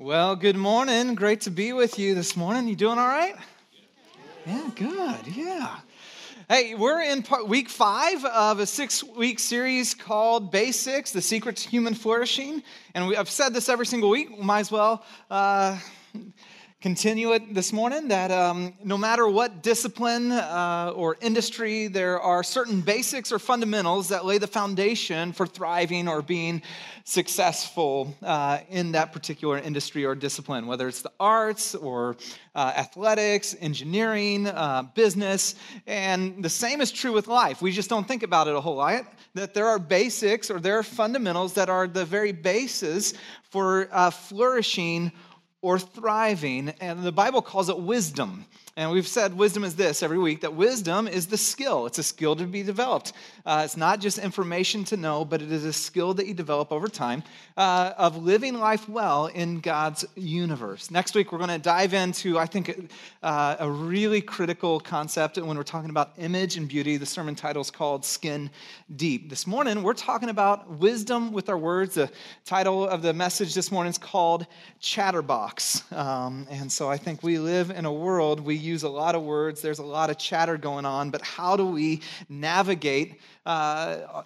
Well, good morning. Great to be with you this morning. You doing all right? Yeah, good. Yeah. Hey, we're in part, week five of a six week series called Basics The Secret to Human Flourishing. And we, I've said this every single week. We might as well uh, continue it this morning that um, no matter what discipline uh, or industry, there are certain basics or fundamentals that lay the foundation for thriving or being successful uh, in that particular industry or discipline, whether it's the arts or uh, athletics, engineering, uh, business. And the same is true with life. We just don't think about it a whole lot. That there are basics or there are fundamentals that are the very basis for uh, flourishing or thriving, and the Bible calls it wisdom. And we've said wisdom is this every week that wisdom is the skill. It's a skill to be developed. Uh, it's not just information to know, but it is a skill that you develop over time uh, of living life well in God's universe. Next week, we're going to dive into, I think, uh, a really critical concept when we're talking about image and beauty. The sermon title is called Skin Deep. This morning, we're talking about wisdom with our words. The title of the message this morning is called Chatterbox. Um, and so I think we live in a world, we use a lot of words, there's a lot of chatter going on, but how do we navigate uh,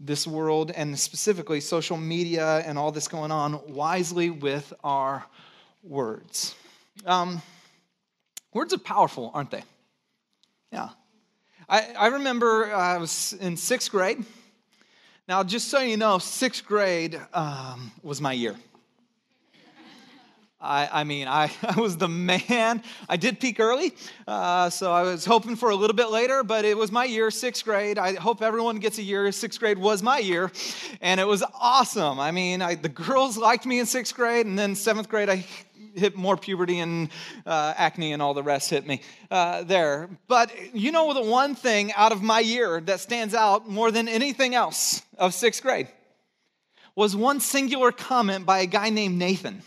this world and specifically social media and all this going on wisely with our words? Um, words are powerful, aren't they? Yeah. I, I remember uh, I was in sixth grade. Now, just so you know, sixth grade um, was my year. I, I mean, I, I, was the man. I did peak early, uh, so I was hoping for a little bit later, but it was my year, sixth grade. I hope everyone gets a year. Sixth grade was my year, and it was awesome. I mean, I, the girls liked me in sixth grade, and then seventh grade, I hit more puberty and uh, acne and all the rest hit me uh, there. But you know, the one thing out of my year that stands out more than anything else of sixth grade was one singular comment by a guy named Nathan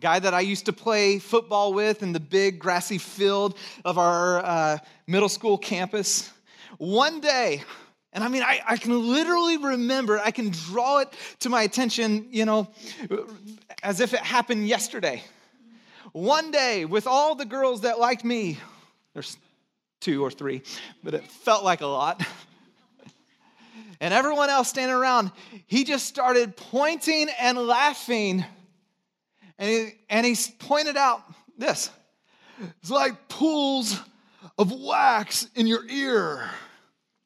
guy that I used to play football with in the big grassy field of our uh, middle school campus. One day, and I mean, I, I can literally remember, I can draw it to my attention, you know, as if it happened yesterday. One day, with all the girls that liked me, there's two or three, but it felt like a lot. and everyone else standing around, he just started pointing and laughing and he, and he pointed out this it's like pools of wax in your ear.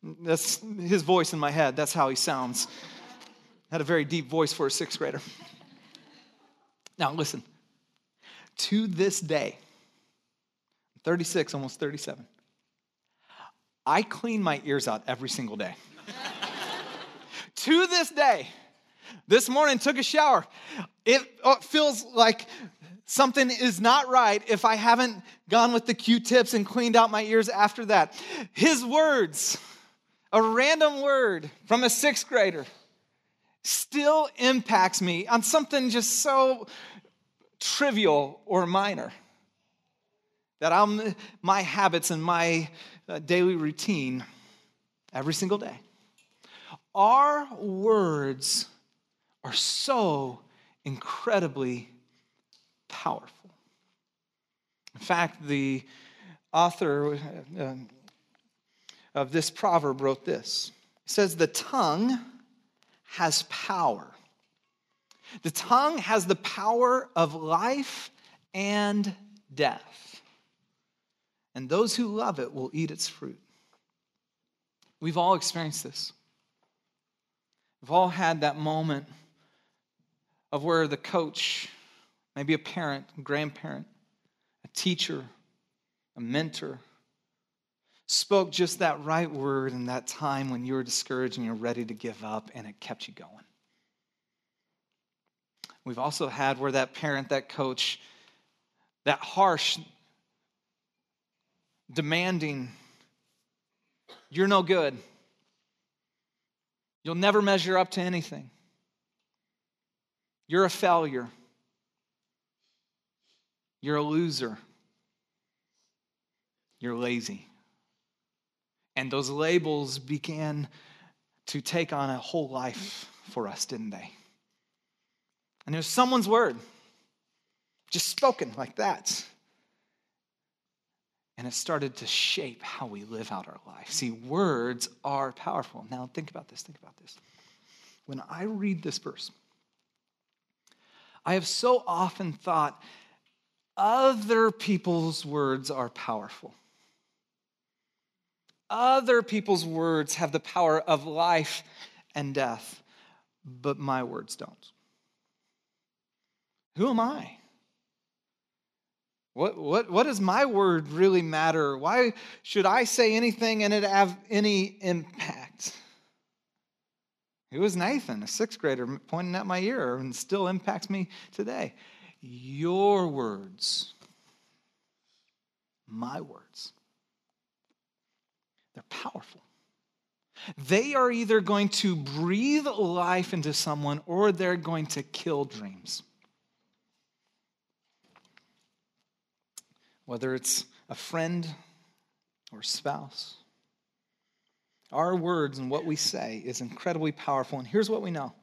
That's his voice in my head. That's how he sounds. Had a very deep voice for a sixth grader. Now, listen. To this day, 36, almost 37, I clean my ears out every single day. to this day, this morning took a shower. It uh, feels like something is not right if I haven't gone with the Q tips and cleaned out my ears after that. His words, a random word from a sixth grader, still impacts me on something just so trivial or minor that I'm my habits and my uh, daily routine every single day. Our words are so incredibly powerful. In fact, the author uh, of this proverb wrote this. He says, The tongue has power. The tongue has the power of life and death. And those who love it will eat its fruit. We've all experienced this. We've all had that moment of where the coach, maybe a parent, grandparent, a teacher, a mentor, spoke just that right word in that time when you were discouraged and you're ready to give up and it kept you going. We've also had where that parent, that coach, that harsh, demanding, you're no good. You'll never measure up to anything. You're a failure. You're a loser. You're lazy. And those labels began to take on a whole life for us, didn't they? And was someone's word. just spoken like that. And it started to shape how we live out our life. See, words are powerful. Now, think about this. Think about this. When I read this verse, I have so often thought other people's words are powerful. Other people's words have the power of life and death, but my words don't. Who am I? What, what, what does my word really matter? Why should I say anything and it have any impact? It was Nathan, a sixth grader, pointing at my ear and still impacts me today. Your words, my words, they're powerful. They are either going to breathe life into someone or they're going to kill dreams. whether it's a friend or spouse. Our words and what we say is incredibly powerful. And here's what we know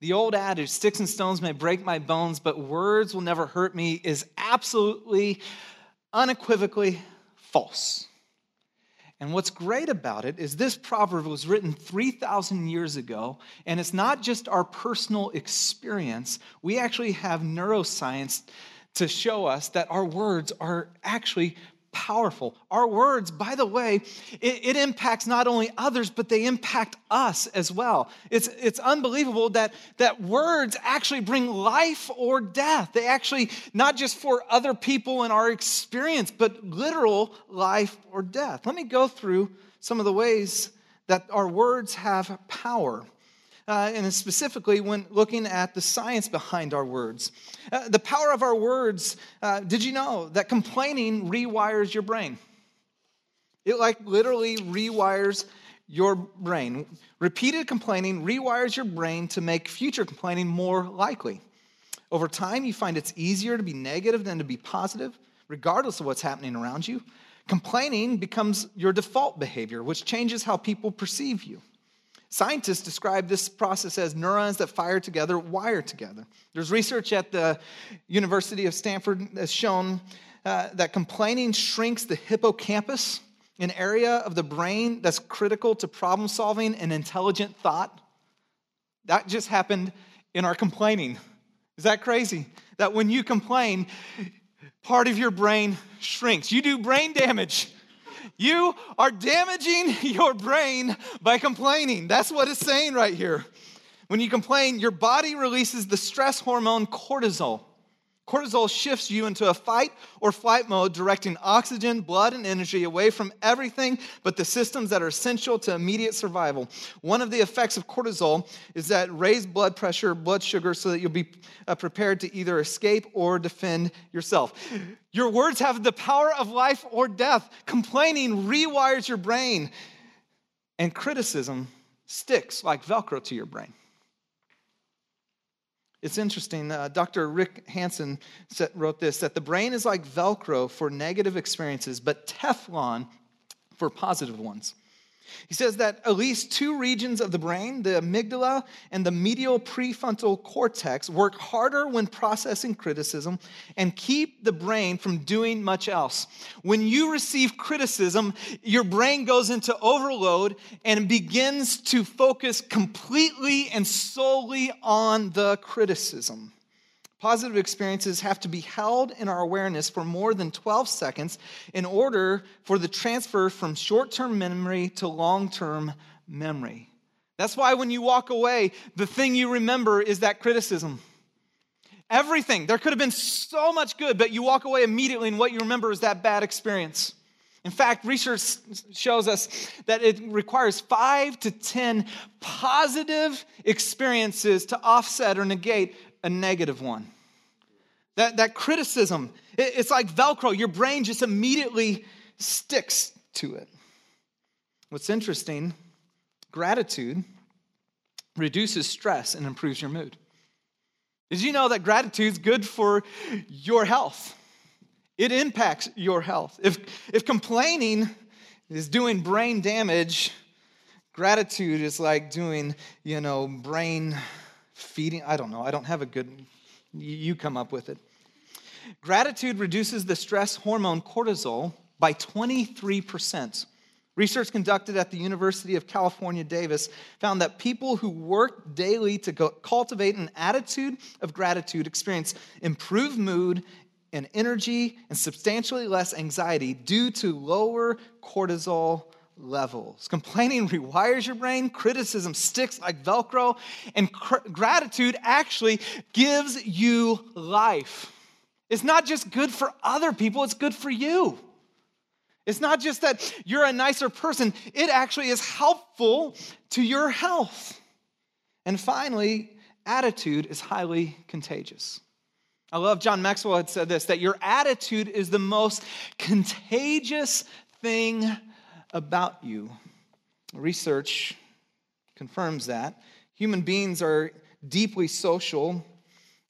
the old adage, sticks and stones may break my bones, but words will never hurt me, is absolutely, unequivocally false. And what's great about it is this proverb was written 3,000 years ago, and it's not just our personal experience. We actually have neuroscience to show us that our words are actually powerful. Our words, by the way, it, it, impacts not only others, but they impact us as well. It's, it's unbelievable that, that words actually bring life or death. They actually, not just for other people in our experience, but literal life or death. Let me go through some of the ways that our words have power uh, and specifically when looking at the science behind our words. Uh, the power of our words, uh, did you know that complaining rewires your brain? It like literally rewires your brain. Repeated complaining rewires your brain to make future complaining more likely. Over time, you find it's easier to be negative than to be positive, regardless of what's happening around you. Complaining becomes your default behavior, which changes how people perceive you. Scientists describe this process as neurons that fire together, wire together. There's research at the University of Stanford that's shown uh, that complaining shrinks the hippocampus, an area of the brain that's critical to problem solving and intelligent thought. That just happened in our complaining. Is that crazy? That when you complain, part of your brain shrinks. You do brain damage you are damaging your brain by complaining. That's what it's saying right here. When you complain, your body releases the stress hormone cortisol. Cortisol shifts you into a fight or flight mode, directing oxygen, blood, and energy away from everything but the systems that are essential to immediate survival. One of the effects of cortisol is that raised blood pressure, blood sugar, so that you'll be uh, prepared to either escape or defend yourself. Your words have the power of life or death. Complaining rewires your brain, and criticism sticks like Velcro to your brain. It's interesting. Uh, Dr. Rick Hanson wrote this that the brain is like Velcro for negative experiences, but Teflon for positive ones. He says that at least two regions of the brain, the amygdala and the medial prefrontal cortex, work harder when processing criticism and keep the brain from doing much else. When you receive criticism, your brain goes into overload and begins to focus completely and solely on the criticism. Positive experiences have to be held in our awareness for more than 12 seconds in order for the transfer from short term memory to long term memory. That's why when you walk away, the thing you remember is that criticism. Everything. There could have been so much good, but you walk away immediately, and what you remember is that bad experience. In fact, research shows us that it requires five to 10 positive experiences to offset or negate a negative one. That, that criticism, it, it's like Velcro. Your brain just immediately sticks to it. What's interesting, gratitude reduces stress and improves your mood. Did you know that gratitude is good for your health? It impacts your health. If, if complaining is doing brain damage, gratitude is like doing, you know, brain feeding. I don't know. I don't have a good, you come up with it. Gratitude reduces the stress hormone cortisol by 23%. Research conducted at the University of California, Davis found that people who work daily to cultivate an attitude of gratitude experience improved mood and energy and substantially less anxiety due to lower cortisol levels. Complaining rewires your brain, criticism sticks like Velcro, and cr- gratitude actually gives you life. It's not just good for other people, it's good for you. It's not just that you're a nicer person, it actually is helpful to your health. And finally, attitude is highly contagious. I love John Maxwell had said this that your attitude is the most contagious thing about you. Research confirms that. Human beings are deeply social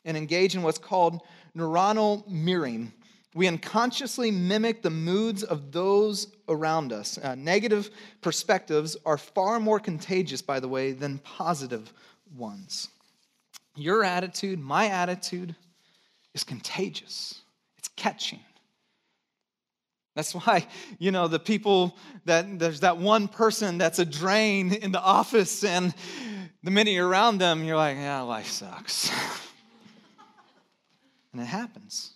and engage in what's called neuronal mirroring. We unconsciously mimic the moods of those around us. Uh, negative perspectives are far more contagious, by the way, than positive ones. Your attitude, my attitude, is contagious, it's catching. That's why, you know, the people that there's that one person that's a drain in the office, and the minute you're around them, you're like, yeah, life sucks. and it happens.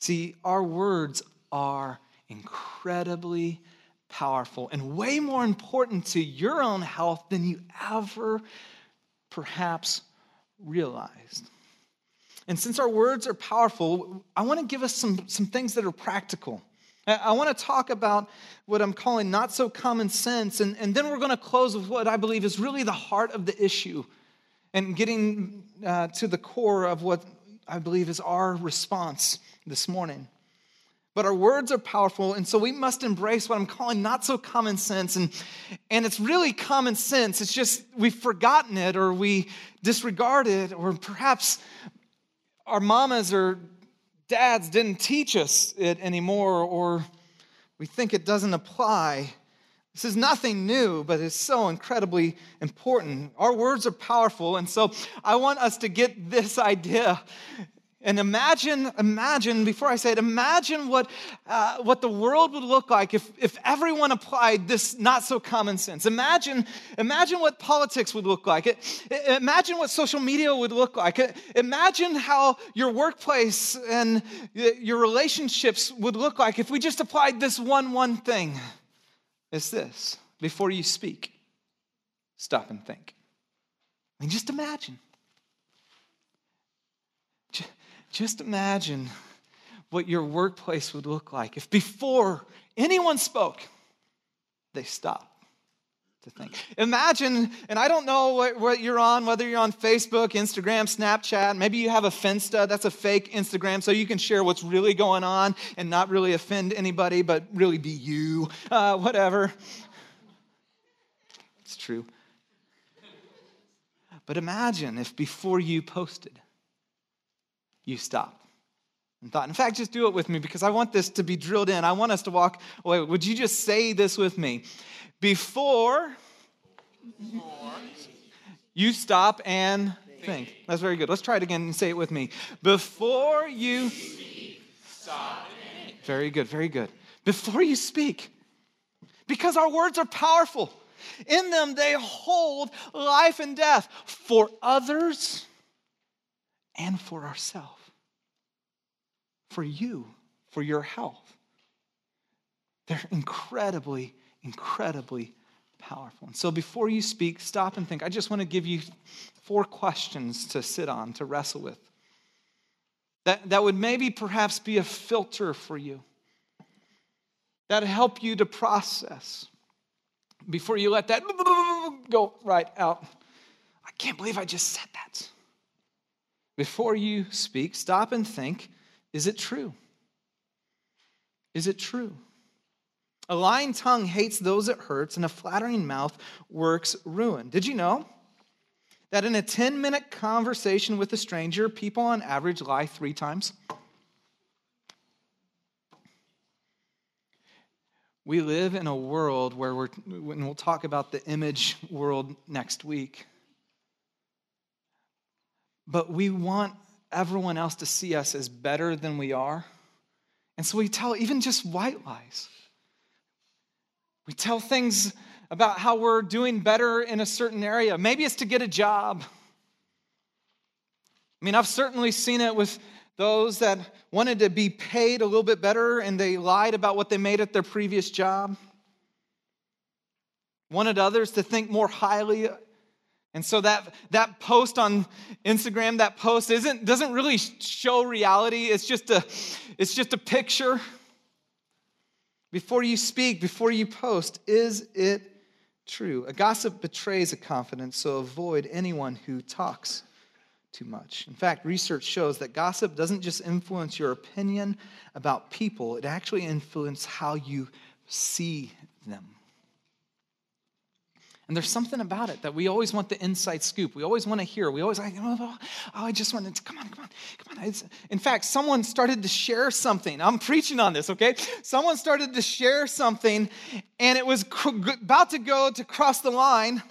See, our words are incredibly powerful and way more important to your own health than you ever perhaps realized. And since our words are powerful, I want to give us some, some things that are practical. I want to talk about what I'm calling not so common sense, and, and then we're going to close with what I believe is really the heart of the issue and getting uh, to the core of what I believe is our response this morning. But our words are powerful, and so we must embrace what I'm calling not so common sense. And, and it's really common sense. It's just we've forgotten it, or we disregard it, or perhaps our mamas or dads didn't teach us it anymore, or we think it doesn't apply. This is nothing new, but it's so incredibly important. Our words are powerful, and so I want us to get this idea and imagine, imagine, before I say it, imagine what, uh, what the world would look like if, if everyone applied this not so common sense. Imagine, imagine what politics would look like. It, imagine what social media would look like. It, imagine how your workplace and your relationships would look like if we just applied this one, one thing. It's this before you speak, stop and think. I mean, just imagine. Just imagine what your workplace would look like if before anyone spoke, they stopped to think. Imagine, and I don't know what, what, you're on, whether you're on Facebook, Instagram, Snapchat, maybe you have a Finsta, that's a fake Instagram, so you can share what's really going on and not really offend anybody, but really be you, uh, whatever. It's true. But imagine if before you posted, you stop and thought. In fact, just do it with me because I want this to be drilled in. I want us to walk away. Would you just say this with me? Before, Before. you stop and think. That's very good. Let's try it again and say it with me. Before you stop. Very good, very good. Before you speak, because our words are powerful. In them, they hold life and death for others and for ourselves for you, for your health. They're incredibly, incredibly powerful. And so before you speak, stop and think. I just want to give you four questions to sit on, to wrestle with. That, that would maybe perhaps be a filter for you, that help you to process before you let that go right out. I can't believe I just said that. Before you speak, stop and think is it true? Is it true? A lying tongue hates those it hurts, and a flattering mouth works ruin. Did you know that in a 10 minute conversation with a stranger, people on average lie three times? We live in a world where we're, and we'll talk about the image world next week, but we want everyone else to see us as better than we are. And so we tell even just white lies. We tell things about how we're doing better in a certain area. Maybe it's to get a job. I mean, I've certainly seen it with those that wanted to be paid a little bit better and they lied about what they made at their previous job. Wanted others to think more highly. And so that, that post on Instagram, that post isn't, doesn't really show reality. It's just, a, it's just a picture. Before you speak, before you post, is it true? A gossip betrays a confidence, so avoid anyone who talks too much. In fact, research shows that gossip doesn't just influence your opinion about people, it actually influences how you see them. And there's something about it that we always want the inside scoop. We always want to hear. We always like, oh, oh, oh I just wanted to, come on, come on, come on. It's, in fact, someone started to share something. I'm preaching on this, okay? Someone started to share something, and it was about to go to cross the line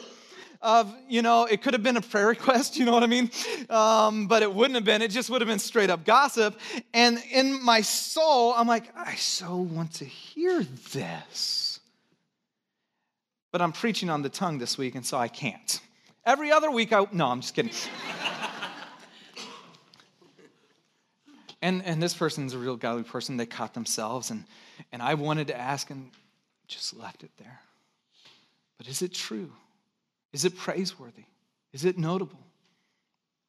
of, you know, it could have been a prayer request, you know what I mean? Um, but it wouldn't have been. It just would have been straight up gossip. And in my soul, I'm like, I so want to hear this. But I'm preaching on the tongue this week, and so I can't. Every other week, I, no, I'm just kidding. and, and this person's a real godly person. They caught themselves, and, and I wanted to ask and just left it there. But is it true? Is it praiseworthy? Is it notable?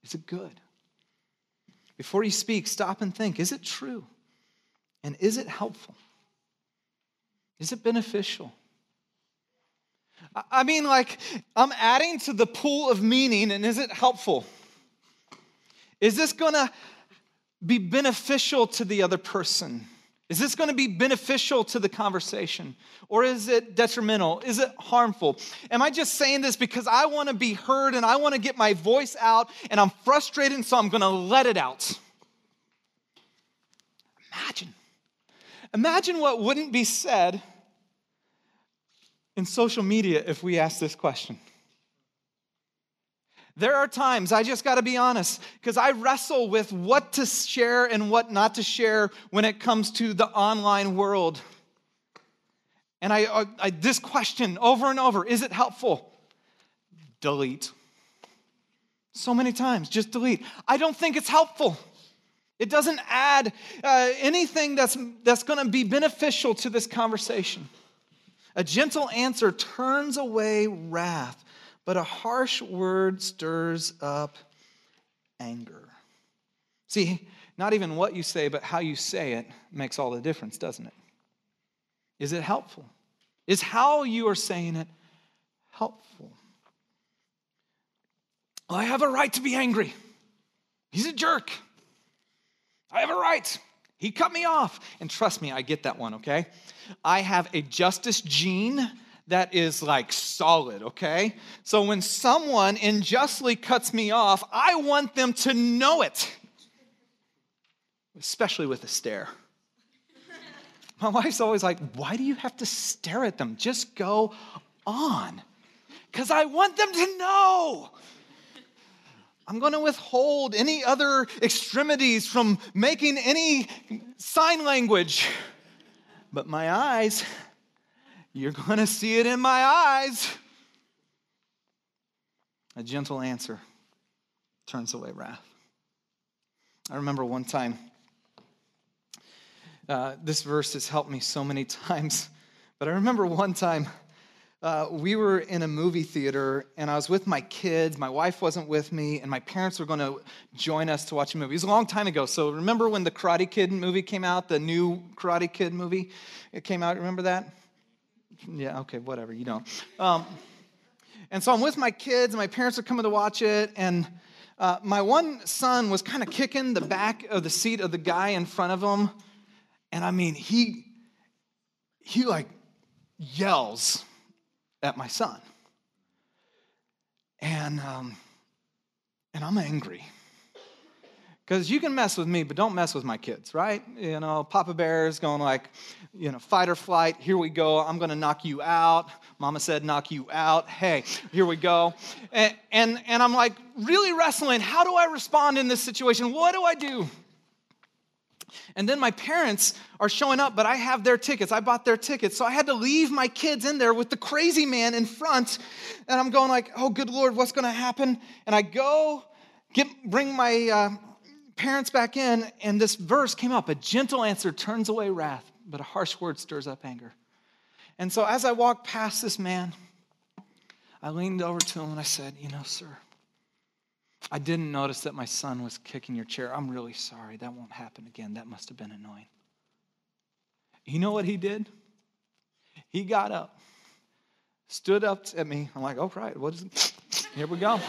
Is it good? Before you speak, stop and think is it true? And is it helpful? Is it beneficial? I mean, like, I'm adding to the pool of meaning, and is it helpful? Is this gonna be beneficial to the other person? Is this going to be beneficial to the conversation? Or is it detrimental? Is it harmful? Am I just saying this because I want to be heard and I want to get my voice out and I'm frustrated, so I'm going to let it out? Imagine. Imagine what wouldn't be said in social media if we ask this question. There are times, I just got to be honest, because I wrestle with what to share and what not to share when it comes to the online world. And I, uh, I, this question over and over is it helpful? Delete. So many times, just delete. I don't think it's helpful. It doesn't add uh, anything that's, that's to be beneficial to this conversation. A gentle answer turns away wrath, but a harsh word stirs up anger. See, not even what you say, but how you say it makes all the difference, doesn't it? Is it helpful? Is how you are saying it helpful? Well, I have a right to be angry. He's a jerk. I have a right. He cut me off. And trust me, I get that one, okay? I have a justice gene that is like solid, okay? So when someone unjustly cuts me off, I want them to know it, especially with a stare. My wife's always like, Why do you have to stare at them? Just go on. Because I want them to know. I'm going to withhold any other extremities from making any sign language. But my eyes, you're going to see it in my eyes. A gentle answer turns away wrath. I remember one time, uh, this verse has helped me so many times, but I remember one time uh, we were in a movie theater and I was with my kids. My wife wasn't with me, and my parents were going to join us to watch a movie. It was a long time ago. So remember when the Karate Kid movie came out, the new Karate Kid movie? It came out. Remember that? Yeah, okay, whatever, you don't. Um, and so I'm with my kids, and my parents are coming to watch it, and uh, my one son was kind of kicking the back of the seat of the guy in front of him. And I mean, he, he like yells at my son. And, um, and I'm angry Because you can mess with me, but don't mess with my kids, right? You know, Papa Bear is going like, you know, fight or flight. Here we go. I'm to knock you out. Mama said, knock you out. Hey, here we go. And, and, and I'm like really wrestling. How do I respond in this situation? What do I do? And then my parents are showing up, but I have their tickets. I bought their tickets. So I had to leave my kids in there with the crazy man in front. And I'm going like, oh, good Lord, what's going to happen? And I go get, bring my uh, parents back in, and this verse came up. A gentle answer turns away wrath, but a harsh word stirs up anger. And so as I walked past this man, I leaned over to him and I said, you know, sir, I didn't notice that my son was kicking your chair. I'm really sorry. That won't happen again. That must have been annoying. You know what he did? He got up, stood up at me. I'm like, oh, right. What is? Here we go.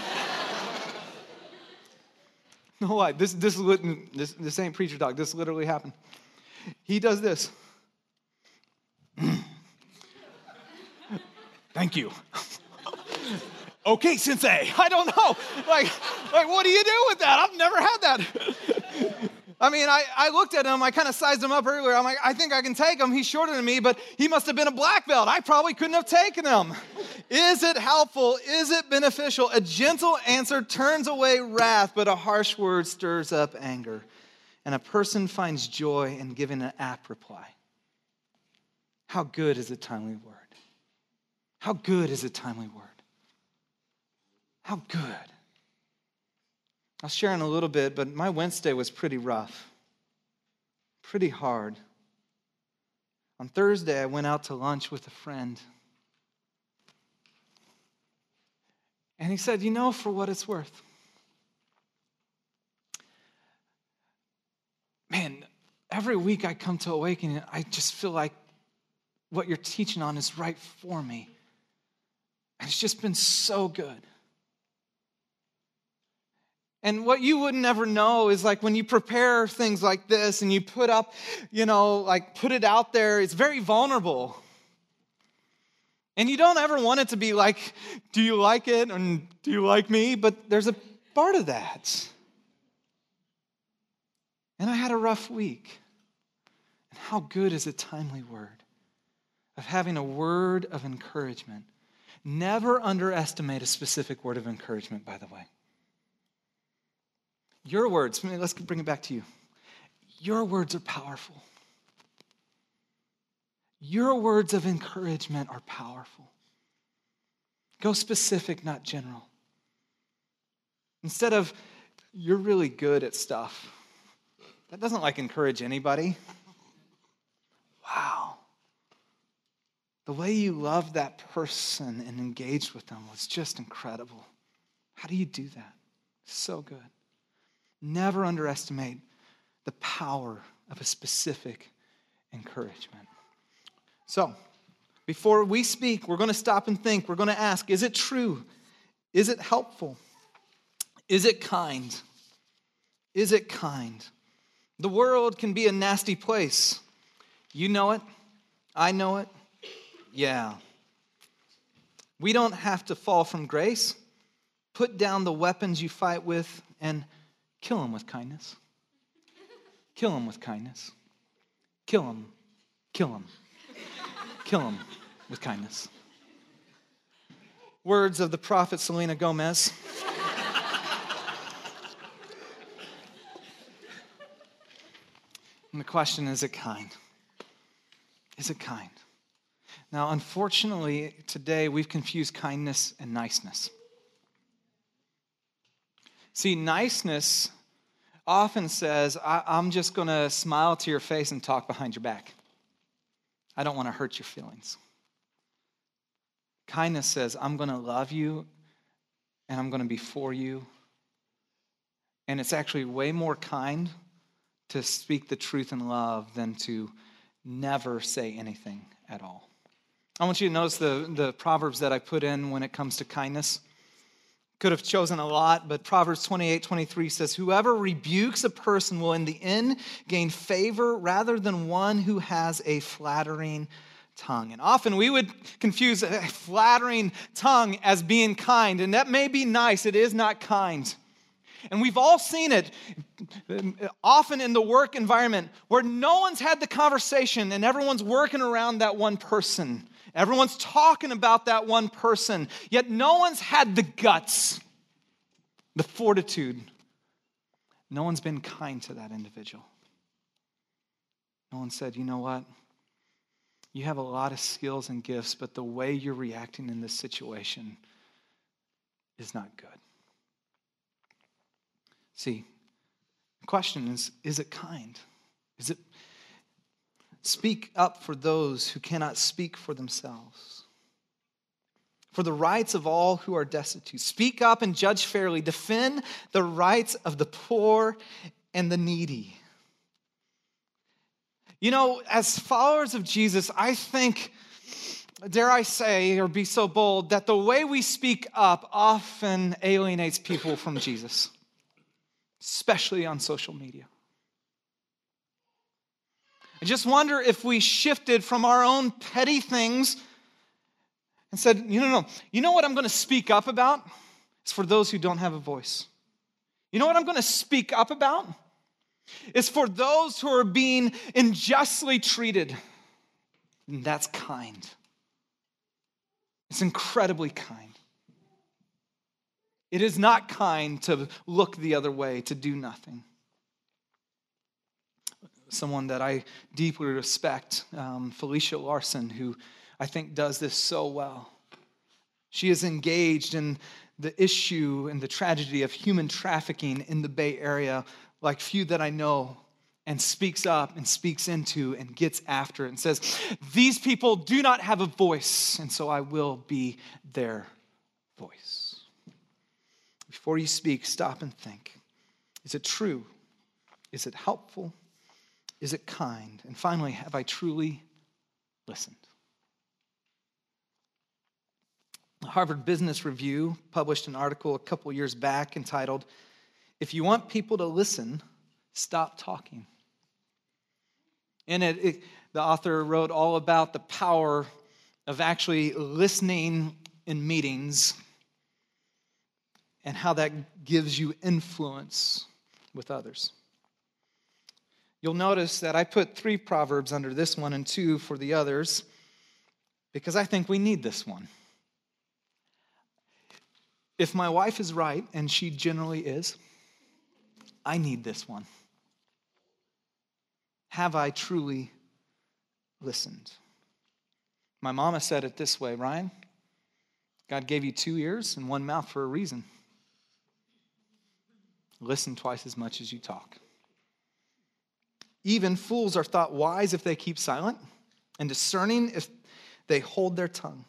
no, why? This, this, this, this ain't preacher talk. This literally happened. He does this. Thank you okay, sensei. I don't know. Like, like what do you do with that? I've never had that. I mean, I, I looked at him, I kind of sized him up earlier. I'm like, I think I can take him. He's shorter than me, but he must have been a black belt. I probably couldn't have taken him. Is it helpful? Is it beneficial? A gentle answer turns away wrath, but a harsh word stirs up anger. And a person finds joy in giving an apt reply. How good is a timely word? How good is a timely word? How good. I'll share in a little bit, but my Wednesday was pretty rough, pretty hard. On Thursday, I went out to lunch with a friend. And he said, You know, for what it's worth, man, every week I come to Awakening, I just feel like what you're teaching on is right for me. And it's just been so good. And what you would never know is like when you prepare things like this and you put up, you know, like put it out there, it's very vulnerable. And you don't ever want it to be like, do you like it and do you like me? But there's a part of that. And I had a rough week. And how good is a timely word of having a word of encouragement? Never underestimate a specific word of encouragement, by the way. Your words, let's bring it back to you. Your words are powerful. Your words of encouragement are powerful. Go specific, not general. Instead of, you're really good at stuff, that doesn't like encourage anybody. Wow. The way you loved that person and engaged with them was just incredible. How do you do that? So good. Never underestimate the power of a specific encouragement. So, before we speak, we're going to stop and think. We're going to ask is it true? Is it helpful? Is it kind? Is it kind? The world can be a nasty place. You know it. I know it. Yeah. We don't have to fall from grace. Put down the weapons you fight with and Kill him with kindness. Kill him with kindness. Kill him. Kill him. Kill him with kindness. Words of the prophet Selena Gomez. and the question is it kind? Is it kind? Now, unfortunately, today we've confused kindness and niceness. See, niceness often says, I- am just going to smile to your face and talk behind your back. I don't want to hurt your feelings. Kindness says, I'm going to love you and I'm going to be for you. And it's actually way more kind to speak the truth in love than to never say anything at all. I want you to notice the, the proverbs that I put in when it comes to kindness. Could have chosen a lot, but Proverbs 28 23 says, Whoever rebukes a person will in the end gain favor rather than one who has a flattering tongue. And often we would confuse a flattering tongue as being kind, and that may be nice, it is not kind. And we've all seen it often in the work environment where no one's had the conversation and everyone's working around that one person. Everyone's talking about that one person, yet no one's had the guts, the fortitude. No one's been kind to that individual. No one said, you know what? You have a lot of skills and gifts, but the way you're reacting in this situation is not good. See, the question is is it kind? Is it speak up for those who cannot speak for themselves? For the rights of all who are destitute. Speak up and judge fairly. Defend the rights of the poor and the needy. You know, as followers of Jesus, I think, dare I say, or be so bold, that the way we speak up often alienates people from Jesus, especially on social media. I just wonder if we shifted from our own petty things and said, you know, no, you know what I'm going to speak up about? It's for those who don't have a voice. You know what I'm going to speak up about? It's for those who are being unjustly treated. And that's kind. It's incredibly kind. It is not kind to look the other way, to do nothing. Someone that I deeply respect, um, Felicia Larson, who I think does this so well. She is engaged in the issue and the tragedy of human trafficking in the Bay Area like few that I know and speaks up and speaks into and gets after and says, These people do not have a voice, and so I will be their voice. Before you speak, stop and think Is it true? Is it helpful? Is it kind? And finally, have I truly listened? The Harvard Business Review published an article a couple years back entitled if you want people to listen, stop talking. And it, it, the author wrote all about the power of actually listening in meetings and how that gives you influence with others. You'll notice that I put three proverbs under this one and two for the others because I think we need this one. If my wife is right, and she generally is, I need this one. Have I truly listened? My mama said it this way Ryan, God gave you two ears and one mouth for a reason. Listen twice as much as you talk. Even fools are thought wise if they keep silent, and discerning if they hold their tongue.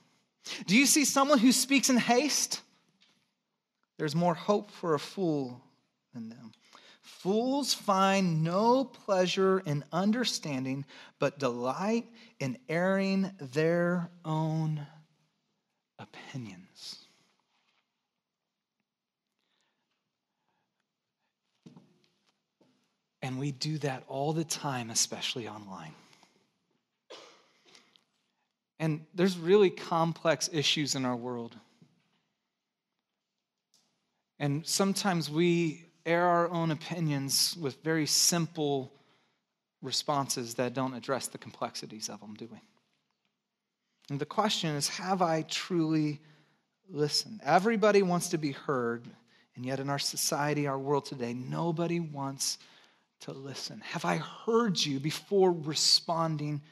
Do you see someone who speaks in haste? There's more hope for a fool than them. Fools find no pleasure in understanding, but delight in airing their own opinions. And we do that all the time, especially online. And there's really complex issues in our world. And sometimes we air our own opinions with very simple responses that don't address the complexities of them, do we? And the question is have I truly listened? Everybody wants to be heard, and yet in our society, our world today, nobody wants to listen. Have I heard you before responding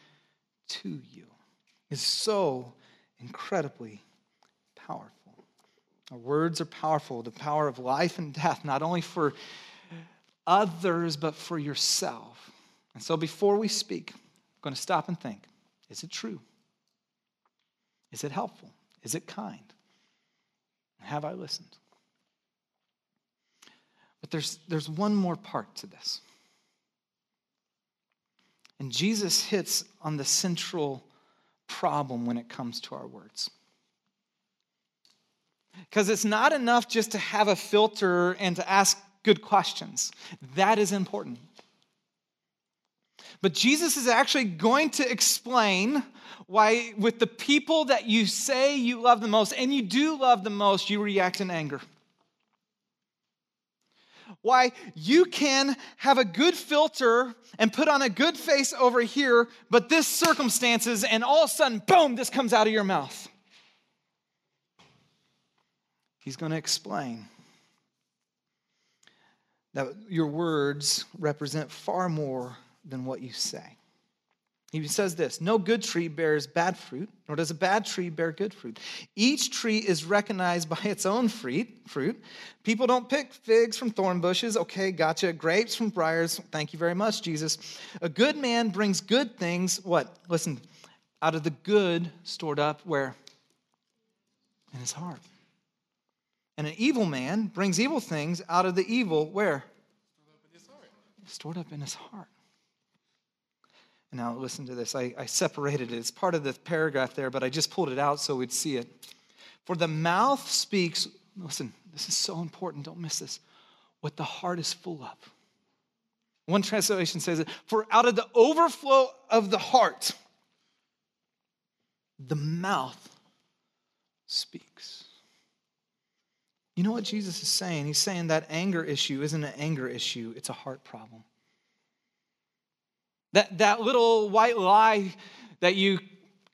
to you? Is so incredibly powerful. Our words are powerful, the power of life and death, not only for others, but for yourself. And so before we speak, I'm going to stop and think is it true? Is it helpful? Is it kind? Have I listened? But there's, there's one more part to this. And Jesus hits on the central problem when it comes to our words. Because it's not enough just to have a filter and to ask good questions. That is important. But Jesus is actually going to explain why, with the people that you say you love the most, and you do love the most, you react in anger. Why you can have a good filter and put on a good face over here, but this circumstances, and all of a sudden, boom, this comes out of your mouth. He's going to explain that your words represent far more than what you say. He says this No good tree bears bad fruit, nor does a bad tree bear good fruit. Each tree is recognized by its own fruit. People don't pick figs from thorn bushes. Okay, gotcha. Grapes from briars. Thank you very much, Jesus. A good man brings good things, what? Listen, out of the good stored up where? In his heart. And an evil man brings evil things out of the evil where? Stored up in his heart. And now listen to this. I, I separated it. It's part of the paragraph there, but I just pulled it out so we'd see it. For the mouth speaks, listen, this is so important. Don't miss this. What the heart is full of. One translation says it, for out of the overflow of the heart, the mouth speaks. You know what Jesus is saying? He's saying that anger issue isn't an anger issue, it's a heart problem. That, that little white lie that you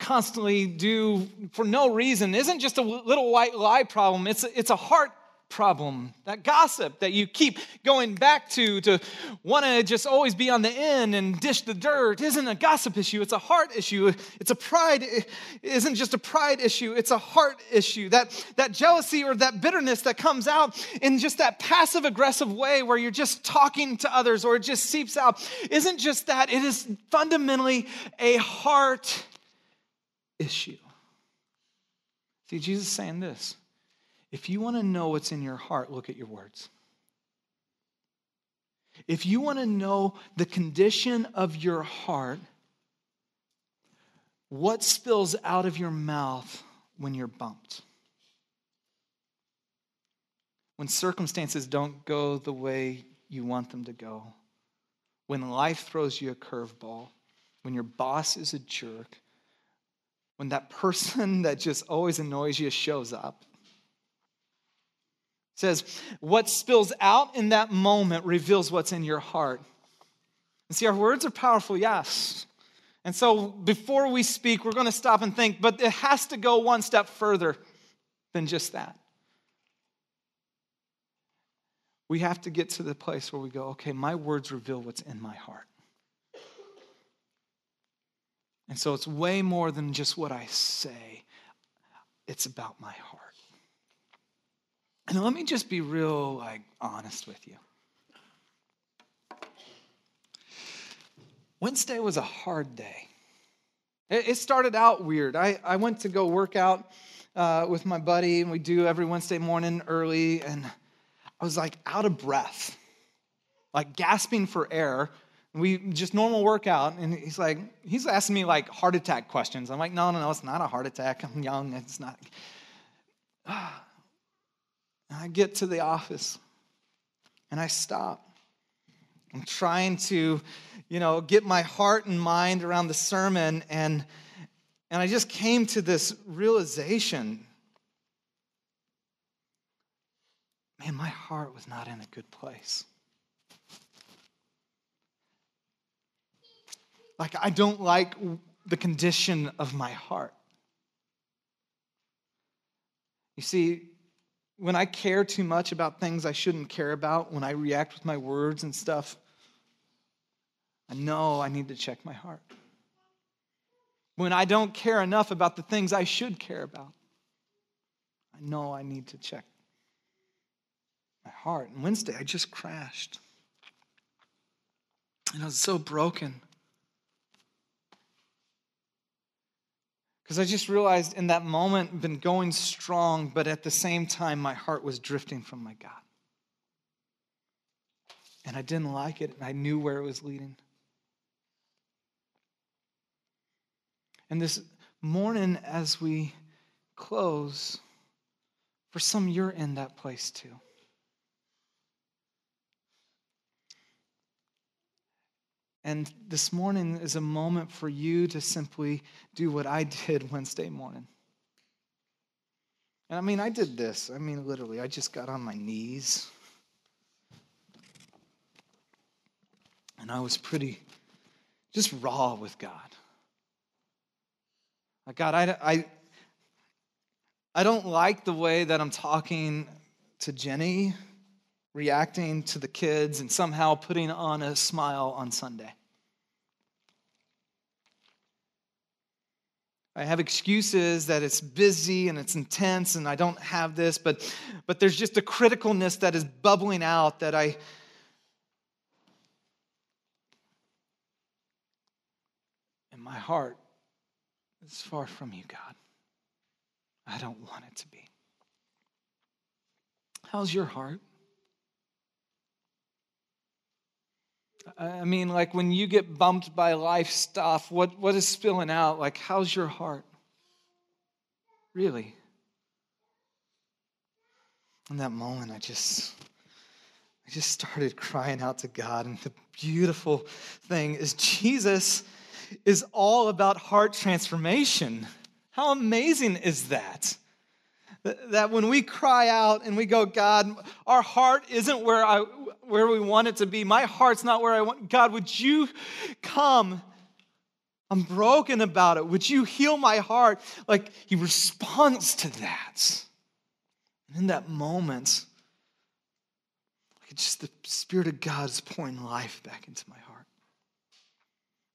constantly do for no reason isn't just a little white lie problem, it's it's a heart problem, that gossip that you keep going back to to want to just always be on the end and dish the dirt isn't a gossip issue, it's a heart issue. It's a pride, it isn't just a pride issue, it's a heart issue. That, that jealousy or that bitterness that comes out in just that passive aggressive way where you're just talking to others or it just seeps out isn't just that, it is fundamentally a heart issue. See, Jesus saying this if you want to know what's in your heart, look at your words. If you want to know the condition of your heart, what spills out of your mouth when you're bumped? When circumstances don't go the way you want them to go, when life throws you a curveball, when your boss is a jerk, when that person that just always annoys you shows up, says, What spills out in that moment reveals what's in your heart. And see, our words are powerful, yes. And so before we speak, we're going to stop and think, but it has to go one step further than just that. We have to get to the place where we go, okay, my words reveal what's in my heart. And so it's way more than just what I say, it's about my heart. And let me just be real like honest with you. Wednesday was a hard day. It started out weird. I, I went to go work out uh, with my buddy, and we do every Wednesday morning early, and I was like out of breath, like gasping for air. We just normal workout, and he's like, he's asking me like heart attack questions. I'm like, no, no, no, it's not a heart attack. I'm young. It's not. I get to the office and I stop. I'm trying to, you know, get my heart and mind around the sermon and and I just came to this realization. Man, my heart was not in a good place. Like I don't like the condition of my heart. You see, when I care too much about things I shouldn't care about, when I react with my words and stuff, I know I need to check my heart. When I don't care enough about the things I should care about, I know I need to check my heart. And Wednesday, I just crashed. And I was so broken. Because I just realized in that moment, been going strong, but at the same time, my heart was drifting from my God. And I didn't like it, and I knew where it was leading. And this morning, as we close, for some, you're in that place too. And this morning is a moment for you to simply do what I did Wednesday morning. And I mean, I did this. I mean, literally, I just got on my knees. And I was pretty just raw with God. Like, God, I, I, I don't like the way that I'm talking to Jenny, reacting to the kids, and somehow putting on a smile on Sunday. I have excuses that it's busy and it's intense and I don't have this, but, but there's just a criticalness that is bubbling out that I. And my heart is far from you, God. I don't want it to be. How's your heart? I mean, like when you get bumped by life stuff, what, what is spilling out? Like, how's your heart? Really? In that moment, I just, I just started crying out to God. And the beautiful thing is, Jesus is all about heart transformation. How amazing is that? That when we cry out and we go, God, our heart isn't where, I, where we want it to be. My heart's not where I want. God, would you come? I'm broken about it. Would you heal my heart? Like he responds to that. And in that moment, like just the Spirit of God is pouring life back into my heart.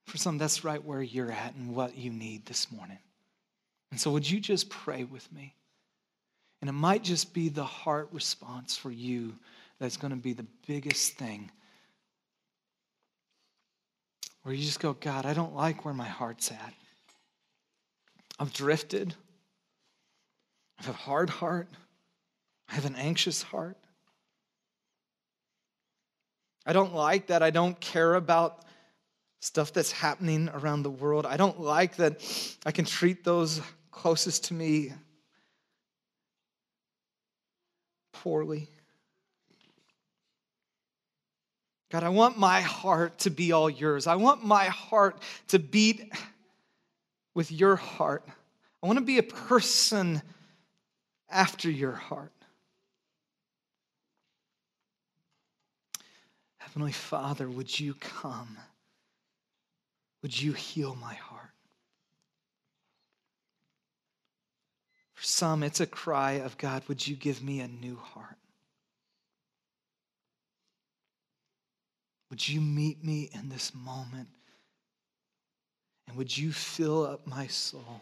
For some, that's right where you're at and what you need this morning. And so, would you just pray with me? And it might just be the heart response for you that's going to be the biggest thing. Where you just go, God, I don't like where my heart's at. I've drifted. I have a hard heart. I have an anxious heart. I don't like that I don't care about stuff that's happening around the world. I don't like that I can treat those closest to me poorly. God, I want my heart to be all yours. I want my heart to beat with your heart. I want to be a person after your heart. Heavenly Father, would you come? Would you heal my heart? For some, it's a cry of God, would you give me a new heart? Would you meet me in this moment? And would you fill up my soul?